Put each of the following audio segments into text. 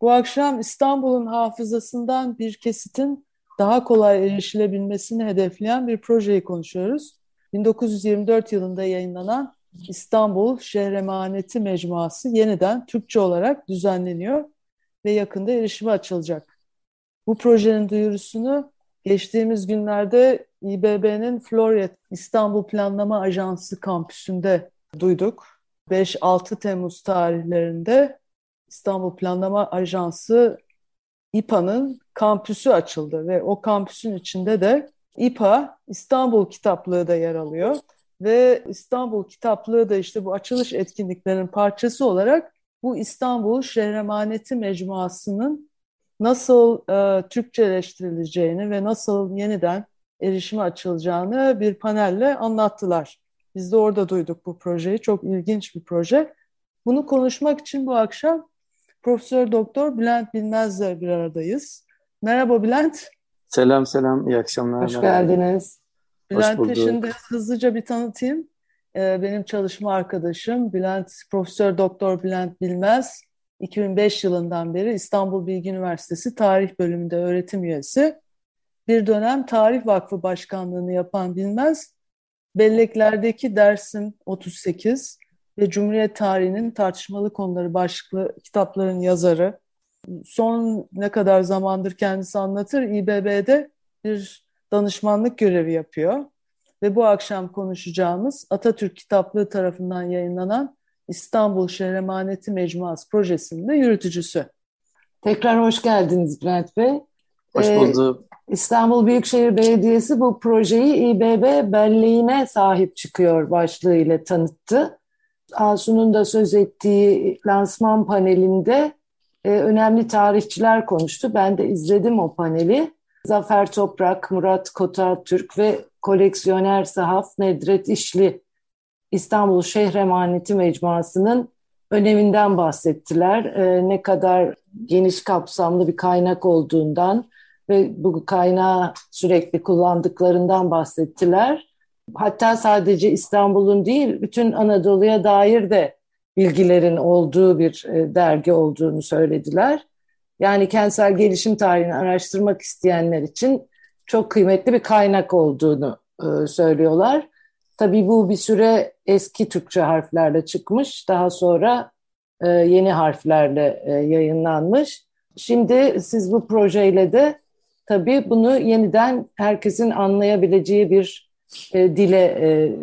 Bu akşam İstanbul'un hafızasından bir kesitin daha kolay erişilebilmesini hedefleyen bir projeyi konuşuyoruz. 1924 yılında yayınlanan İstanbul Şehir Emaneti Mecmuası yeniden Türkçe olarak düzenleniyor ve yakında erişime açılacak. Bu projenin duyurusunu geçtiğimiz günlerde İBB'nin Florya İstanbul Planlama Ajansı kampüsünde duyduk. 5-6 Temmuz tarihlerinde İstanbul Planlama Ajansı İPA'nın kampüsü açıldı ve o kampüsün içinde de İPA İstanbul Kitaplığı da yer alıyor ve İstanbul Kitaplığı da işte bu açılış etkinliklerinin parçası olarak bu İstanbul Şehremaneti Mecmuası'nın nasıl e, Türkçeleştirileceğini ve nasıl yeniden erişime açılacağını bir panelle anlattılar. Biz de orada duyduk bu projeyi. Çok ilginç bir proje. Bunu konuşmak için bu akşam Profesör Doktor Bülent Bilmez'le bir aradayız. Merhaba Bülent. Selam selam, iyi akşamlar. Hoş geldiniz. Bülent'i şimdi hızlıca bir tanıtayım. Ee, benim çalışma arkadaşım Bülent, Profesör Doktor Bülent Bilmez. 2005 yılından beri İstanbul Bilgi Üniversitesi Tarih Bölümünde öğretim üyesi. Bir dönem Tarih Vakfı Başkanlığını yapan Bilmez, belleklerdeki dersim 38 ve Cumhuriyet tarihinin tartışmalı konuları başlıklı kitapların yazarı. Son ne kadar zamandır kendisi anlatır İBB'de bir danışmanlık görevi yapıyor. Ve bu akşam konuşacağımız Atatürk Kitaplığı tarafından yayınlanan İstanbul Şehir Emaneti Mecmuası projesinin de yürütücüsü. Tekrar hoş geldiniz Bülent Bey. Hoş ee, bulduk. Ee, İstanbul Büyükşehir Belediyesi bu projeyi İBB belleğine sahip çıkıyor başlığıyla tanıttı. Asu'nun da söz ettiği lansman panelinde e, önemli tarihçiler konuştu. Ben de izledim o paneli. Zafer Toprak, Murat Kota Türk ve koleksiyoner sahaf Nedret İşli İstanbul Şehir Emaneti Mecmuası'nın öneminden bahsettiler. E, ne kadar geniş kapsamlı bir kaynak olduğundan ve bu kaynağı sürekli kullandıklarından bahsettiler. Hatta sadece İstanbul'un değil, bütün Anadolu'ya dair de bilgilerin olduğu bir e, dergi olduğunu söylediler. Yani kentsel gelişim tarihini araştırmak isteyenler için çok kıymetli bir kaynak olduğunu e, söylüyorlar. Tabii bu bir süre eski Türkçe harflerle çıkmış, daha sonra e, yeni harflerle yayınlanmış. Şimdi siz bu projeyle de tabii bunu yeniden herkesin anlayabileceği bir e, dile e,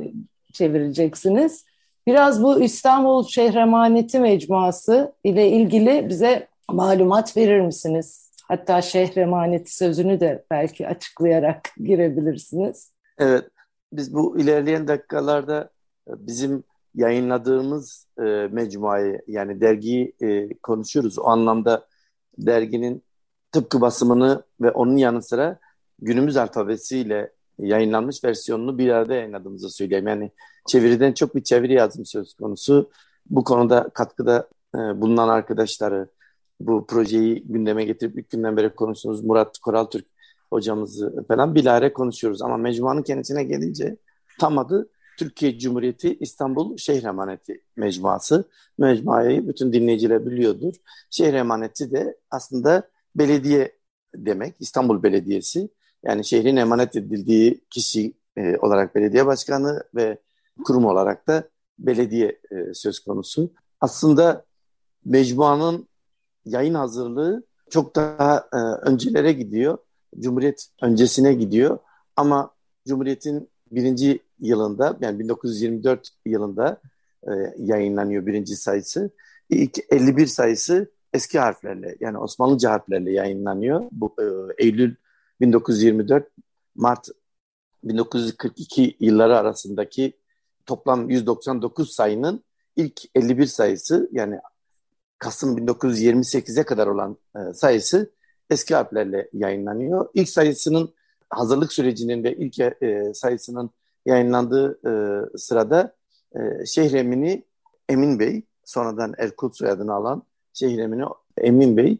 çevireceksiniz. Biraz bu İstanbul Şehremaneti Mecmuası ile ilgili bize malumat verir misiniz? Hatta şehremaneti sözünü de belki açıklayarak girebilirsiniz. Evet, biz bu ilerleyen dakikalarda e, bizim yayınladığımız e, mecmuayı yani dergiyi e, konuşuyoruz. O anlamda derginin tıpkı basımını ve onun yanı sıra günümüz alfabesiyle yayınlanmış versiyonunu bir arada yayınladığımızı söyleyeyim. Yani çeviriden çok bir çeviri yazım söz konusu. Bu konuda katkıda e, bulunan arkadaşları, bu projeyi gündeme getirip ilk günden beri konuştuğumuz Murat Koral Türk hocamızı falan bilare konuşuyoruz. Ama mecmuanın kendisine gelince tam adı Türkiye Cumhuriyeti İstanbul Şehir Emaneti Mecmuası. Mecmuayı bütün dinleyiciler biliyordur. Şehir Emaneti de aslında belediye demek. İstanbul Belediyesi. Yani şehrin emanet edildiği kişi e, olarak belediye başkanı ve kurum olarak da belediye e, söz konusu. Aslında mecmuanın yayın hazırlığı çok daha e, öncelere gidiyor. Cumhuriyet öncesine gidiyor. Ama Cumhuriyet'in birinci yılında yani 1924 yılında e, yayınlanıyor birinci sayısı. İlk 51 sayısı eski harflerle yani Osmanlıca harflerle yayınlanıyor. Bu e, Eylül 1924 Mart 1942 yılları arasındaki toplam 199 sayının ilk 51 sayısı yani Kasım 1928'e kadar olan e, sayısı eski harflerle yayınlanıyor. İlk sayısının hazırlık sürecinin ve ilk e, sayısının yayınlandığı e, sırada e, Şehremini Emin Bey, sonradan Erkut soyadını alan Şehremini Emin Bey,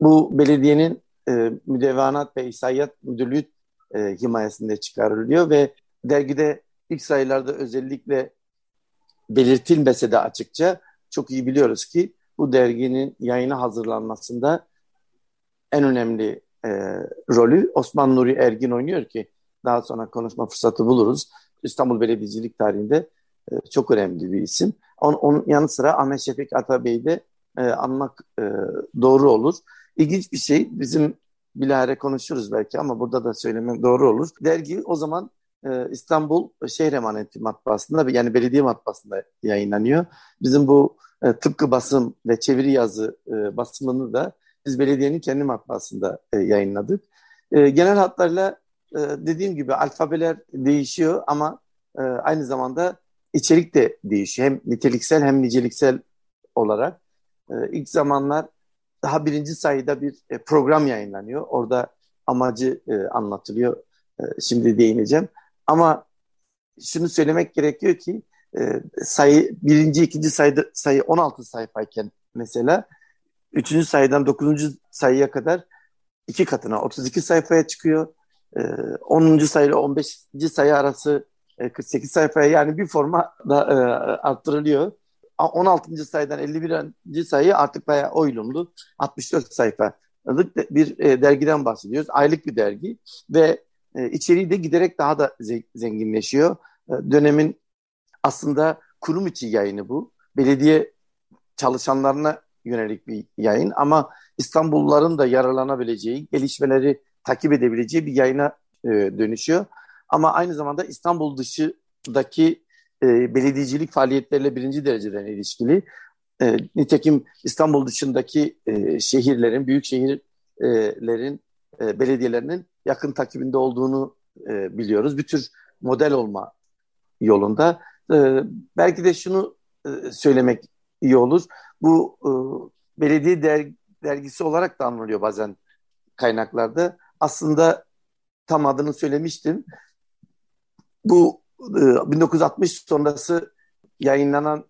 bu belediyenin e, Müdevanat ve İsayat Müdürlüğü e, himayesinde çıkarılıyor ve dergide ilk sayılarda özellikle belirtilmese de açıkça çok iyi biliyoruz ki bu derginin yayına hazırlanmasında en önemli e, rolü Osman Nuri Ergin oynuyor ki daha sonra konuşma fırsatı buluruz. İstanbul Belediyecilik tarihinde e, çok önemli bir isim. On, onun yanı sıra Ahmet Şefik Atabey'i de e, anmak e, doğru olur. İlginç bir şey bizim bilahare konuşuruz belki ama burada da söylemem doğru olur. Dergi o zaman e, İstanbul Şehir Emaneti matbaasında yani belediye matbaasında yayınlanıyor. Bizim bu e, tıpkı basım ve çeviri yazı e, basımını da biz belediyenin kendi matbaasında e, yayınladık. E, genel hatlarıyla e, dediğim gibi alfabeler değişiyor ama e, aynı zamanda içerik de değişiyor. Hem niteliksel hem niceliksel olarak. E, ilk zamanlar daha birinci sayıda bir e, program yayınlanıyor. Orada amacı e, anlatılıyor. E, şimdi değineceğim. Ama şunu söylemek gerekiyor ki sayı birinci, ikinci sayıda, sayı 16 sayfayken mesela üçüncü sayıdan dokuzuncu sayıya kadar iki katına 32 sayfaya çıkıyor. E, 10. sayı ile 15. sayı arası e, 48 sayfaya yani bir forma da arttırılıyor. 16. sayıdan 51. sayı artık bayağı oylumlu. 64 sayfalık bir e, dergiden bahsediyoruz. Aylık bir dergi ve e, içeriği de giderek daha da zenginleşiyor. E, dönemin aslında kurum içi yayını bu. Belediye çalışanlarına yönelik bir yayın ama İstanbulluların da yararlanabileceği, gelişmeleri takip edebileceği bir yayına dönüşüyor. Ama aynı zamanda İstanbul dışındaki e, belediyecilik faaliyetleriyle birinci dereceden ilişkili. E, nitekim İstanbul dışındaki e, şehirlerin, büyük şehirlerin, e, belediyelerinin yakın takibinde olduğunu e, biliyoruz. Bir tür model olma yolunda. E, belki de şunu e, söylemek iyi olur. Bu e, belediye der, dergisi olarak da anılıyor bazen kaynaklarda. Aslında tam adını söylemiştim. Bu 1960 ee, sonrası yayınlanan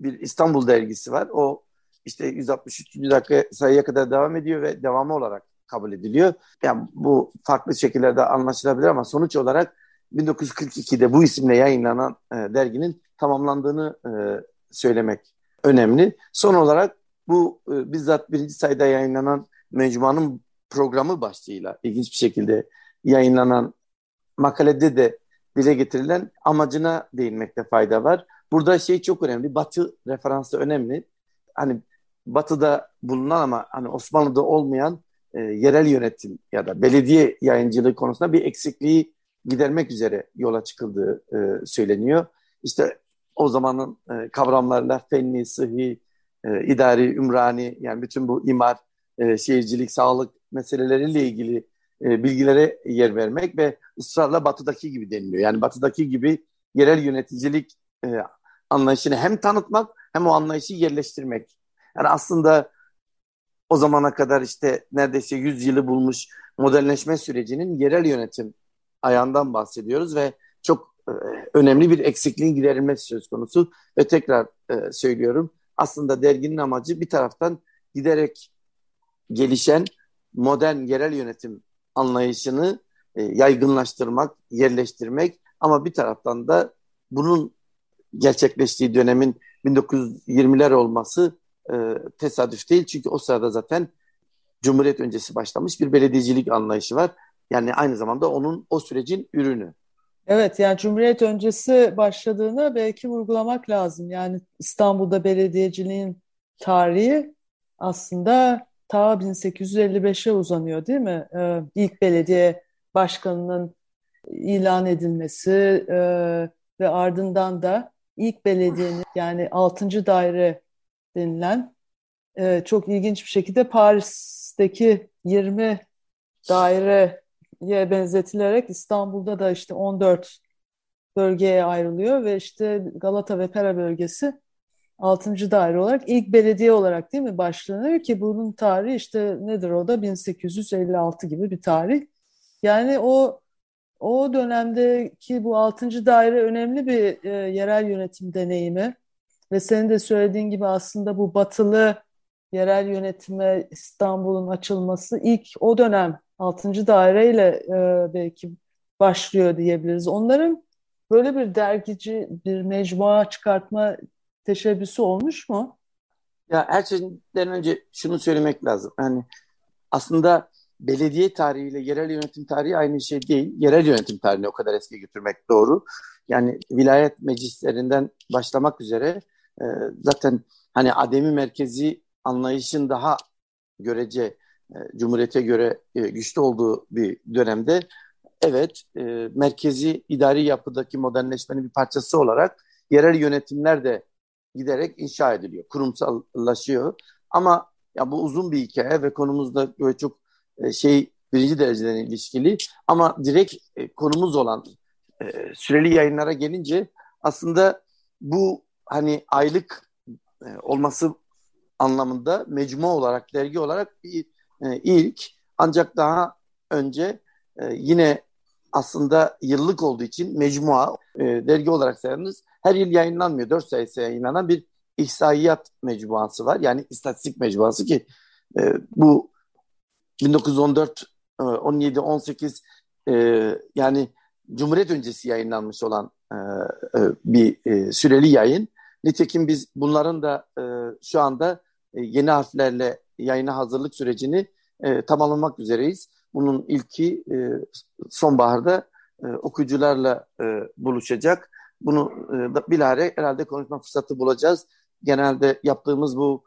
bir İstanbul dergisi var. O işte 163. dakika sayıya kadar devam ediyor ve devamı olarak kabul ediliyor. Yani bu farklı şekillerde anlaşılabilir ama sonuç olarak 1942'de bu isimle yayınlanan e, derginin tamamlandığını e, söylemek önemli. Son olarak bu e, bizzat birinci sayıda yayınlanan mecmuanın programı başlığıyla ilginç bir şekilde yayınlanan makalede de dile getirilen amacına değinmekte fayda var. Burada şey çok önemli. Batı referansı önemli. Hani Batı'da bulunan ama hani Osmanlı'da olmayan e, yerel yönetim ya da belediye yayıncılığı konusunda bir eksikliği gidermek üzere yola çıkıldığı e, söyleniyor. İşte o zamanın e, kavramlarla fenni, sıhhi, e, idari, ümrani yani bütün bu imar, e, şehircilik, sağlık meseleleriyle ilgili e, bilgilere yer vermek ve ısrarla batıdaki gibi deniliyor. Yani batıdaki gibi yerel yöneticilik e, anlayışını hem tanıtmak hem o anlayışı yerleştirmek. Yani aslında o zamana kadar işte neredeyse 100 yılı bulmuş modernleşme sürecinin yerel yönetim ayağından bahsediyoruz ve çok e, önemli bir eksikliğin giderilmesi söz konusu ve tekrar e, söylüyorum aslında derginin amacı bir taraftan giderek gelişen modern yerel yönetim anlayışını e, yaygınlaştırmak, yerleştirmek ama bir taraftan da bunun gerçekleştiği dönemin 1920'ler olması e, tesadüf değil. Çünkü o sırada zaten Cumhuriyet öncesi başlamış bir belediyecilik anlayışı var. Yani aynı zamanda onun o sürecin ürünü. Evet yani Cumhuriyet öncesi başladığını belki vurgulamak lazım. Yani İstanbul'da belediyeciliğin tarihi aslında ta 1855'e uzanıyor değil mi? Ee, ilk belediye başkanının ilan edilmesi e, ve ardından da ilk belediyenin yani 6. daire denilen e, çok ilginç bir şekilde Paris'teki 20 daireye benzetilerek İstanbul'da da işte 14 bölgeye ayrılıyor ve işte Galata ve Pera bölgesi 6. daire olarak ilk belediye olarak değil mi başlanıyor ki bunun tarihi işte nedir o da 1856 gibi bir tarih. Yani o o dönemdeki bu 6. daire önemli bir e, yerel yönetim deneyimi ve senin de söylediğin gibi aslında bu batılı yerel yönetime İstanbul'un açılması ilk o dönem 6. daireyle e, belki başlıyor diyebiliriz. Onların böyle bir dergici, bir mecmua çıkartma teşebbüsü olmuş mu? Ya her şeyden önce şunu söylemek lazım. Yani aslında belediye tarihiyle yerel yönetim tarihi aynı şey değil. Yerel yönetim tarihini o kadar eski götürmek doğru. Yani vilayet meclislerinden başlamak üzere e, zaten hani ademi merkezi anlayışın daha görece e, Cumhuriyete göre e, güçlü olduğu bir dönemde evet e, merkezi idari yapıdaki modernleşmenin bir parçası olarak yerel yönetimler de giderek inşa ediliyor, kurumsallaşıyor. Ama ya bu uzun bir hikaye ve konumuzda böyle çok e, şey birinci dereceden ilişkili ama direkt e, konumuz olan e, süreli yayınlara gelince aslında bu hani aylık olması anlamında mecmu olarak, dergi olarak bir ilk ancak daha önce yine aslında yıllık olduğu için mecmua dergi olarak sayarız. Her yıl yayınlanmıyor. Dört sayısı yayınlanan bir ihsaiyat mecmuası var. Yani istatistik mecmuası ki e, bu 1914, e, 17, 18 e, yani Cumhuriyet öncesi yayınlanmış olan e, e, bir e, süreli yayın. Nitekim biz bunların da e, şu anda e, yeni harflerle yayına hazırlık sürecini e, tamamlamak üzereyiz. Bunun ilki e, sonbaharda e, okuyucularla e, buluşacak. Bunu e, da bilahare herhalde konuşma fırsatı bulacağız. Genelde yaptığımız bu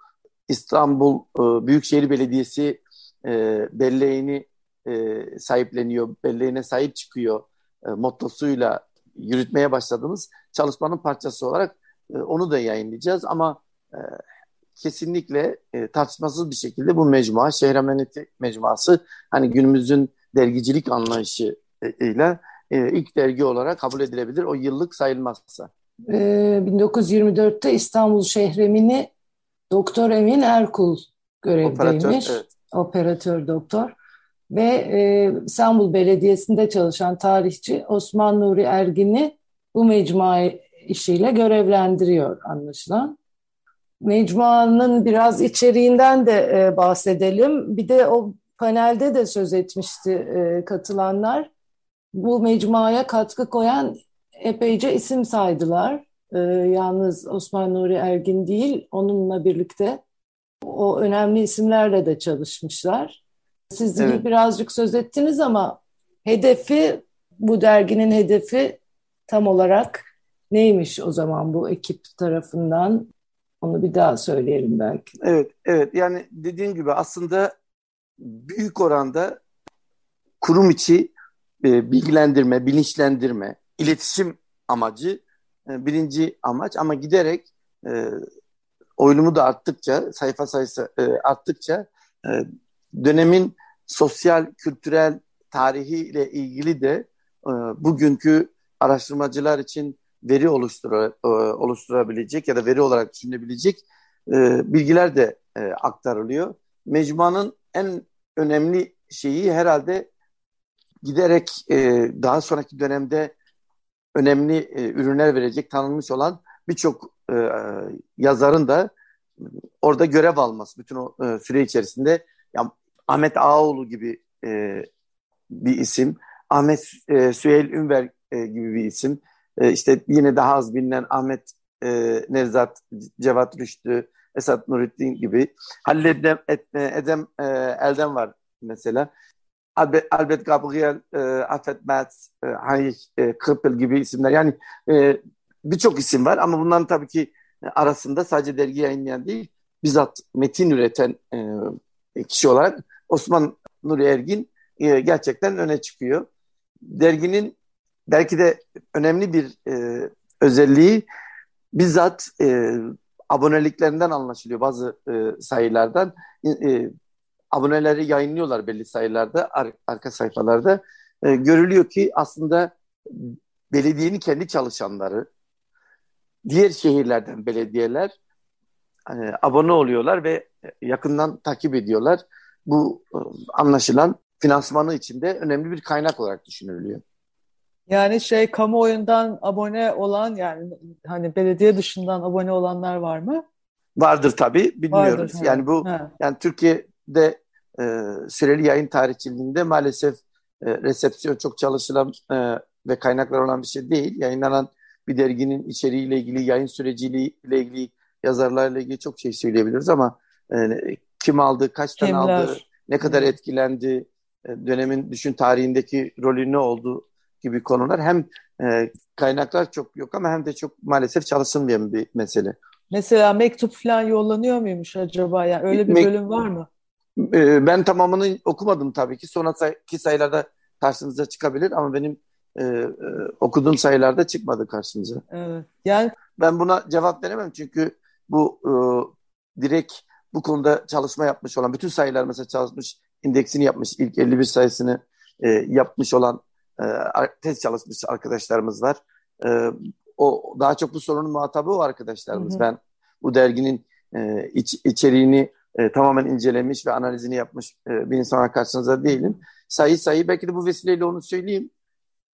İstanbul e, Büyükşehir Belediyesi e, belleğini e, sahipleniyor, belleğine sahip çıkıyor e, mottosuyla yürütmeye başladığımız çalışmanın parçası olarak e, onu da yayınlayacağız. Ama e, kesinlikle e, tartışmasız bir şekilde bu mecmua, şehir ameneti mecmuası hani günümüzün dergicilik anlayışıyla e, ilk dergi olarak kabul edilebilir. O yıllık sayılmazsa. E, 1924'te İstanbul Şehremini Doktor Emin Erkul görevdeymiş. Operatör, evet. Operatör doktor. Ve e, İstanbul Belediyesi'nde çalışan tarihçi Osman Nuri Ergin'i bu mecmua işiyle görevlendiriyor anlaşılan. Mecmuanın biraz içeriğinden de e, bahsedelim. Bir de o panelde de söz etmişti e, katılanlar. Bu mecmuaya katkı koyan epeyce isim saydılar. E, yalnız Osman Nuri Ergin değil, onunla birlikte o önemli isimlerle de çalışmışlar. Siz evet. birazcık söz ettiniz ama hedefi, bu derginin hedefi tam olarak neymiş o zaman bu ekip tarafından? Onu bir daha söyleyelim belki. Evet, evet. Yani dediğim gibi aslında büyük oranda kurum içi e, bilgilendirme, bilinçlendirme, iletişim amacı e, birinci amaç ama giderek e, oylumu da arttıkça, sayfa sayısı e, arttıkça e, dönemin sosyal, kültürel tarihiyle ilgili de e, bugünkü araştırmacılar için veri oluştura, e, oluşturabilecek ya da veri olarak düşünebilecek e, bilgiler de e, aktarılıyor. Mecmuanın en önemli şeyi herhalde giderek e, daha sonraki dönemde önemli e, ürünler verecek tanınmış olan birçok e, yazarın da orada görev alması bütün o e, süre içerisinde ya Ahmet Ağoğlu gibi e, bir isim, Ahmet e, Süheyl Ünver e, gibi bir isim, e, işte yine daha az bilinen Ahmet e, Nevzat, Cevat Rüştü, Esat Nurettin gibi. Halil Edem, Edem e, Elden var mesela. Albert, Albert Gabriel, e, Afet Metz, e, Heinrich e, Krippel gibi isimler. Yani e, birçok isim var ama bunların tabii ki arasında sadece dergi yayınlayan değil, bizzat metin üreten e, kişi olarak Osman Nuri Ergin e, gerçekten öne çıkıyor. Derginin belki de önemli bir e, özelliği bizzat e, aboneliklerinden anlaşılıyor bazı e, sayılardan. E, aboneleri yayınlıyorlar belli sayılarda ar arka sayfalarda. E, görülüyor ki aslında belediyenin kendi çalışanları, diğer şehirlerden belediyeler hani, abone oluyorlar ve yakından takip ediyorlar. Bu e, anlaşılan finansmanı içinde önemli bir kaynak olarak düşünülüyor. Yani şey kamuoyundan abone olan yani hani belediye dışından abone olanlar var mı? Vardır tabii bilmiyoruz. Vardır, yani bu ha. yani Türkiye'de e, süreli yayın tarihçiliğinde maalesef e, resepsiyon çok çalışılan e, ve kaynaklar olan bir şey değil. Yayınlanan bir derginin içeriğiyle ilgili, yayın süreciyle ilgili, yazarlarla ilgili çok şey söyleyebiliriz ama e, kim aldı, kaç tane aldı, ne kadar etkilendi, e, dönemin düşün tarihindeki rolü ne oldu gibi konular hem e, kaynaklar çok yok ama hem de çok maalesef çalışılmayan bir mesele. Mesela mektup falan yollanıyor muymuş acaba? Yani öyle bir bölüm var mı? E, ben tamamını okumadım tabii ki. Sonraki sayılarda karşınıza çıkabilir ama benim e, e, okuduğum sayılarda çıkmadı karşımıza. Evet. Yani ben buna cevap veremem çünkü bu e, direkt bu konuda çalışma yapmış olan bütün sayılar mesela çalışmış indeksini yapmış ilk 51 sayısını e, yapmış olan e, tez çalışmış arkadaşlarımız var. E, o daha çok bu sorunun muhatabı o arkadaşlarımız. Hı hı. Ben bu derginin e, iç, içeriğini e, tamamen incelemiş ve analizini yapmış e, bir insana karşınızda değilim. Sayı sayı belki de bu vesileyle onu söyleyeyim.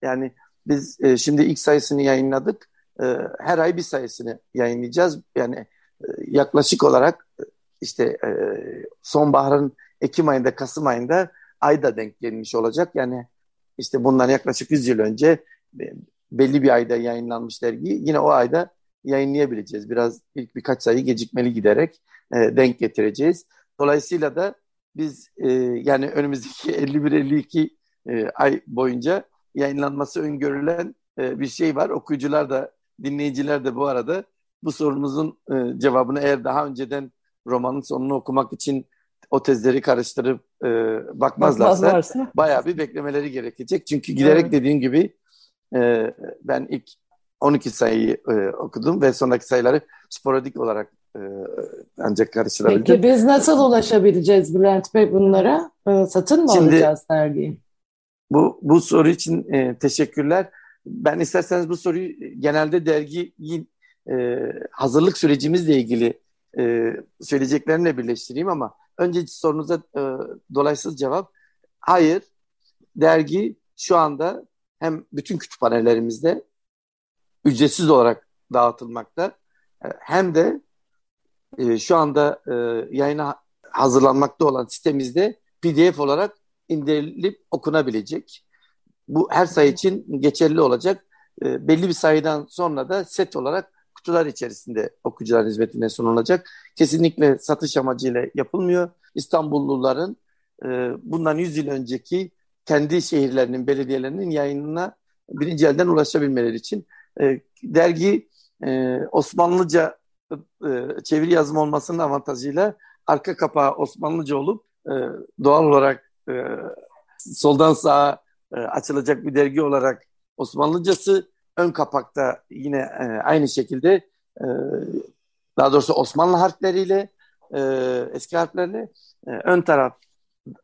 Yani biz e, şimdi ilk sayısını yayınladık. E, her ay bir sayısını yayınlayacağız. Yani e, yaklaşık olarak e, işte e, sonbaharın Ekim ayında, Kasım ayında ayda denk gelmiş olacak. Yani işte bundan yaklaşık 100 yıl önce e, belli bir ayda yayınlanmış dergi yine o ayda yayınlayabileceğiz. Biraz ilk birkaç sayı gecikmeli giderek e, denk getireceğiz. Dolayısıyla da biz e, yani önümüzdeki 51-52 e, ay boyunca yayınlanması öngörülen e, bir şey var. Okuyucular da dinleyiciler de bu arada bu sorunuzun e, cevabını eğer daha önceden romanın sonunu okumak için o tezleri karıştırıp e, bakmazlarsa, bakmazlarsa bayağı bir beklemeleri gerekecek. Çünkü giderek evet. dediğim gibi e, ben ilk 12 sayıyı e, okudum ve sonraki sayıları sporadik olarak e, ancak karıştırabildim. Peki biz nasıl ulaşabileceğiz Bülent Bey bunlara? E, satın mı Şimdi, alacağız dergiyi? Bu, bu soru için e, teşekkürler. Ben isterseniz bu soruyu genelde dergiyi e, hazırlık sürecimizle ilgili e, söyleyeceklerimle birleştireyim ama önce sorunuza e, dolaysız cevap. Hayır, dergi şu anda hem bütün kütüphanelerimizde ücretsiz olarak dağıtılmakta e, hem de e, şu anda e, yayına hazırlanmakta olan sitemizde PDF olarak indirilip okunabilecek. Bu her sayı için geçerli olacak. E, belli bir sayıdan sonra da set olarak kutular içerisinde okuyucular hizmetine sunulacak. Kesinlikle satış amacıyla yapılmıyor. İstanbulluların e, bundan 100 yıl önceki kendi şehirlerinin, belediyelerinin yayınına birinci elden ulaşabilmeleri için. E, dergi e, Osmanlıca çeviri yazım olmasının avantajıyla arka kapağı Osmanlıca olup e, doğal olarak e, soldan sağa e, açılacak bir dergi olarak Osmanlıcası ön kapakta yine e, aynı şekilde e, daha doğrusu Osmanlı harfleriyle e, eski harflerle e, ön taraf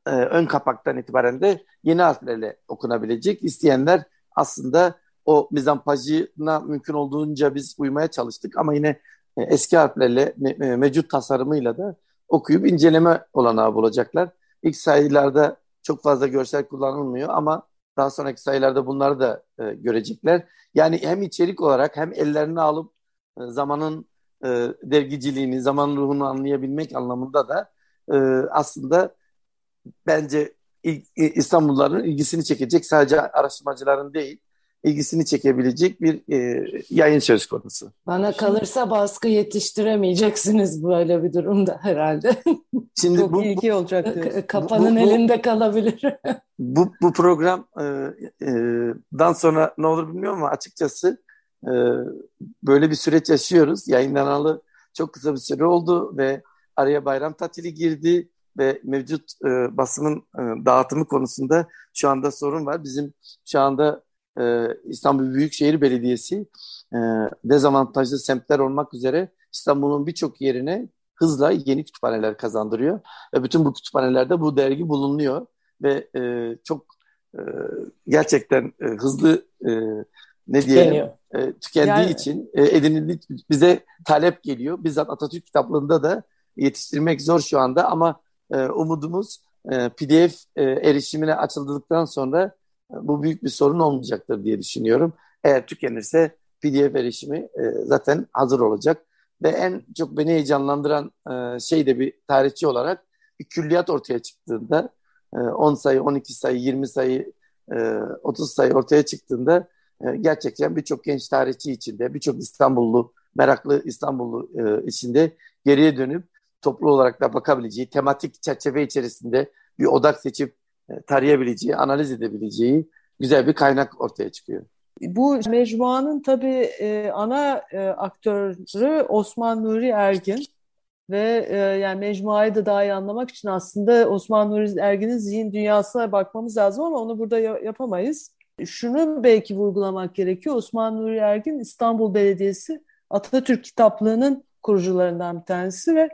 e, ön kapaktan itibaren de yeni harflerle okunabilecek. İsteyenler aslında o mizampajına mümkün olduğunca biz uymaya çalıştık ama yine e, eski harflerle me, e, mevcut tasarımıyla da okuyup inceleme olanağı bulacaklar. İlk sayılarda çok fazla görsel kullanılmıyor ama daha sonraki sayılarda bunları da e, görecekler. Yani hem içerik olarak hem ellerine alıp e, zamanın e, dergiciliğini, zaman ruhunu anlayabilmek anlamında da e, aslında bence İstanbulluların ilgisini çekecek sadece araştırmacıların değil ilgisini çekebilecek bir e, yayın söz konusu. Bana kalırsa baskı yetiştiremeyeceksiniz böyle bir durumda herhalde. Şimdi Çok bu, ilgi olacak diyorsun. Kafanın bu, bu, elinde kalabilir. bu, bu program e, e, dan sonra ne olur bilmiyorum ama açıkçası e, böyle bir süreç yaşıyoruz. Yayınlanalı çok kısa bir süre oldu ve araya bayram tatili girdi ve mevcut e, basının e, dağıtımı konusunda şu anda sorun var. Bizim şu anda e, İstanbul Büyükşehir Belediyesi e, dezavantajlı semtler olmak üzere İstanbul'un birçok yerine hızla yeni kütüphaneler kazandırıyor. Ve bütün bu kütüphanelerde bu dergi bulunuyor ve e, çok e, gerçekten e, hızlı e, ne diyelim e, tükendiği yani, için e, edinildi bize talep geliyor. Bizzat Atatürk kitaplığında da yetiştirmek zor şu anda ama e, umudumuz e, PDF e, erişimine açıldıktan sonra bu büyük bir sorun olmayacaktır diye düşünüyorum. Eğer tükenirse PDF erişimi e, zaten hazır olacak. Ve en çok beni heyecanlandıran e, şey de bir tarihçi olarak bir külliyat ortaya çıktığında e, 10 sayı, 12 sayı, 20 sayı, e, 30 sayı ortaya çıktığında e, gerçekten birçok genç tarihçi içinde, birçok İstanbullu, meraklı İstanbullu e, içinde geriye dönüp toplu olarak da bakabileceği, tematik çerçeve içerisinde bir odak seçip tarayabileceği, analiz edebileceği güzel bir kaynak ortaya çıkıyor. Bu mecmuanın tabii e, ana e, aktörü Osman Nuri Ergin ve e, yani mecmuayı da daha iyi anlamak için aslında Osman Nuri Ergin'in zihin dünyasına bakmamız lazım ama onu burada yapamayız. Şunu belki vurgulamak gerekiyor. Osman Nuri Ergin İstanbul Belediyesi Atatürk Kitaplığı'nın kurucularından bir tanesi ve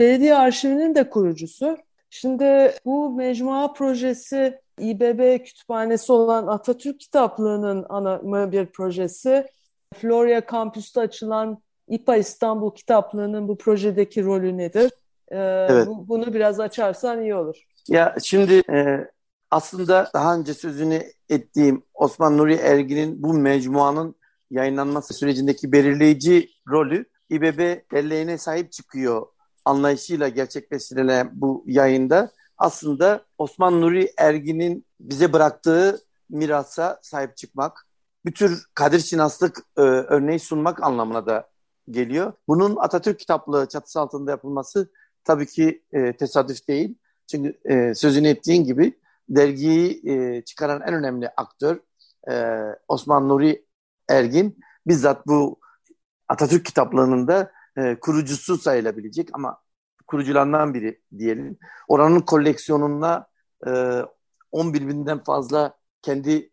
belediye arşivinin de kurucusu. Şimdi bu mecmua projesi İBB kütüphanesi olan Atatürk Kitaplığı'nın ana bir projesi. Florya kampüste açılan İPA İstanbul Kitaplığı'nın bu projedeki rolü nedir? Ee, evet. bu, bunu biraz açarsan iyi olur. Ya şimdi e, aslında daha önce sözünü ettiğim Osman Nuri Ergin'in bu mecmuanın yayınlanması sürecindeki belirleyici rolü İBB belleğine sahip çıkıyor anlayışıyla gerçekleştirilen bu yayında aslında Osman Nuri Ergin'in bize bıraktığı mirasa sahip çıkmak, bir tür kadir şinaslık e, örneği sunmak anlamına da geliyor. Bunun Atatürk kitaplığı çatısı altında yapılması tabii ki e, tesadüf değil. Çünkü e, sözünü ettiğin gibi dergiyi e, çıkaran en önemli aktör e, Osman Nuri Ergin bizzat bu Atatürk kitaplığının da e, kurucusu sayılabilecek ama kurucularından biri diyelim. Oranın koleksiyonuna e, 11 binden fazla kendi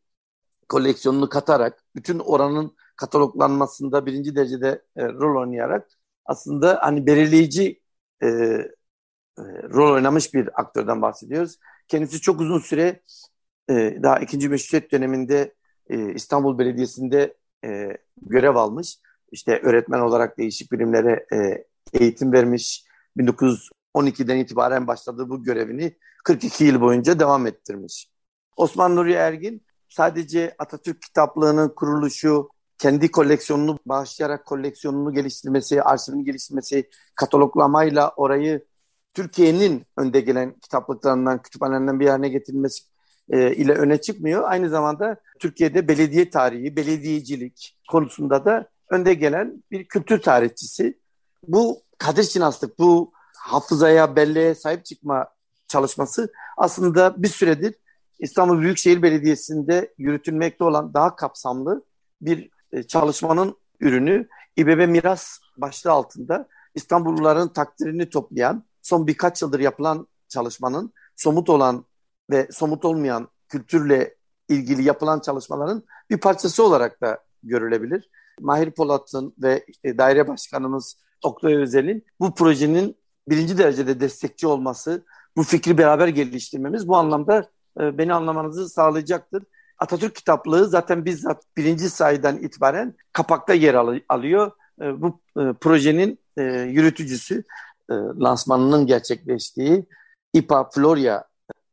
koleksiyonunu katarak bütün oranın kataloglanmasında birinci derecede e, rol oynayarak aslında hani belirleyici e, e, rol oynamış bir aktörden bahsediyoruz. Kendisi çok uzun süre e, daha ikinci meşrutiyet döneminde e, İstanbul Belediyesi'nde e, görev almış. İşte öğretmen olarak değişik bilimlere e, eğitim vermiş. 1912'den itibaren başladığı bu görevini 42 yıl boyunca devam ettirmiş. Osman Nuri Ergin sadece Atatürk kitaplığının kuruluşu, kendi koleksiyonunu bağışlayarak koleksiyonunu geliştirmesi, arşivini geliştirmesi, kataloglamayla orayı Türkiye'nin önde gelen kitaplıklarından, kütüphanelerinden bir haline getirilmesi e, ile öne çıkmıyor. Aynı zamanda Türkiye'de belediye tarihi, belediyecilik konusunda da önde gelen bir kültür tarihçisi. Bu kadir şinaslık, bu hafızaya, belleğe sahip çıkma çalışması aslında bir süredir İstanbul Büyükşehir Belediyesi'nde yürütülmekte olan daha kapsamlı bir e, çalışmanın ürünü. İBB Miras başlığı altında İstanbulluların takdirini toplayan son birkaç yıldır yapılan çalışmanın somut olan ve somut olmayan kültürle ilgili yapılan çalışmaların bir parçası olarak da görülebilir. Mahir Polat'ın ve e, daire başkanımız Oktay Özel'in bu projenin birinci derecede destekçi olması, bu fikri beraber geliştirmemiz bu anlamda e, beni anlamanızı sağlayacaktır. Atatürk kitaplığı zaten bizzat birinci sayıdan itibaren kapakta yer al alıyor. E, bu projenin yürütücüsü, lansmanının gerçekleştiği İPA Florya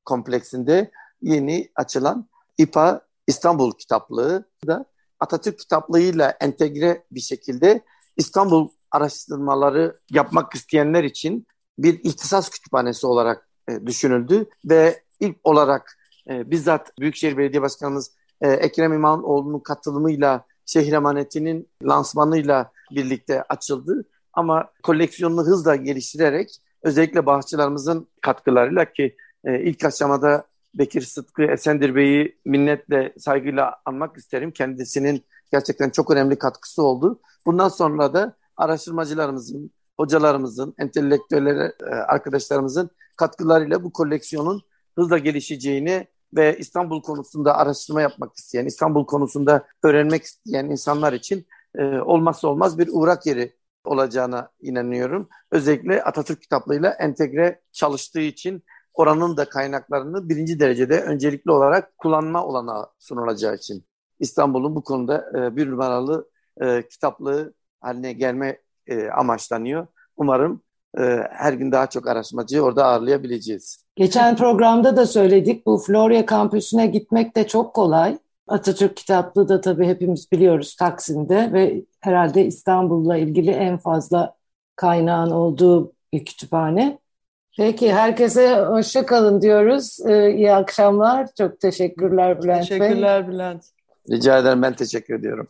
kompleksinde yeni açılan İPA İstanbul kitaplığı da Atatürk kitaplığıyla entegre bir şekilde İstanbul araştırmaları yapmak isteyenler için bir ihtisas kütüphanesi olarak e, düşünüldü ve ilk olarak e, bizzat Büyükşehir Belediye Başkanımız e, Ekrem İmamoğlu'nun katılımıyla şehir emanetinin lansmanıyla birlikte açıldı. Ama koleksiyonunu hızla geliştirerek özellikle bahçılarımızın katkılarıyla ki ilk aşamada Bekir Sıtkı Esendir Bey'i minnetle, saygıyla anmak isterim. Kendisinin gerçekten çok önemli katkısı oldu. Bundan sonra da araştırmacılarımızın, hocalarımızın, entelektüeller e, arkadaşlarımızın katkılarıyla bu koleksiyonun hızla gelişeceğini ve İstanbul konusunda araştırma yapmak isteyen, İstanbul konusunda öğrenmek isteyen insanlar için e, olmazsa olmaz bir uğrak yeri olacağına inanıyorum. Özellikle Atatürk kitaplığıyla entegre çalıştığı için oranın da kaynaklarını birinci derecede öncelikli olarak kullanma olanağı sunulacağı için. İstanbul'un bu konuda e, bir numaralı e, kitaplığı haline gelme e, amaçlanıyor. Umarım e, her gün daha çok araştırmacıyı orada ağırlayabileceğiz. Geçen programda da söyledik bu Florya kampüsüne gitmek de çok kolay. Atatürk kitaplığı da tabii hepimiz biliyoruz Taksim'de ve herhalde İstanbul'la ilgili en fazla kaynağın olduğu bir kütüphane. Peki herkese hoşça kalın diyoruz. Ee, iyi akşamlar. Çok teşekkürler Bülent Teşekkürler Bülent. Rica ederim ben teşekkür ediyorum.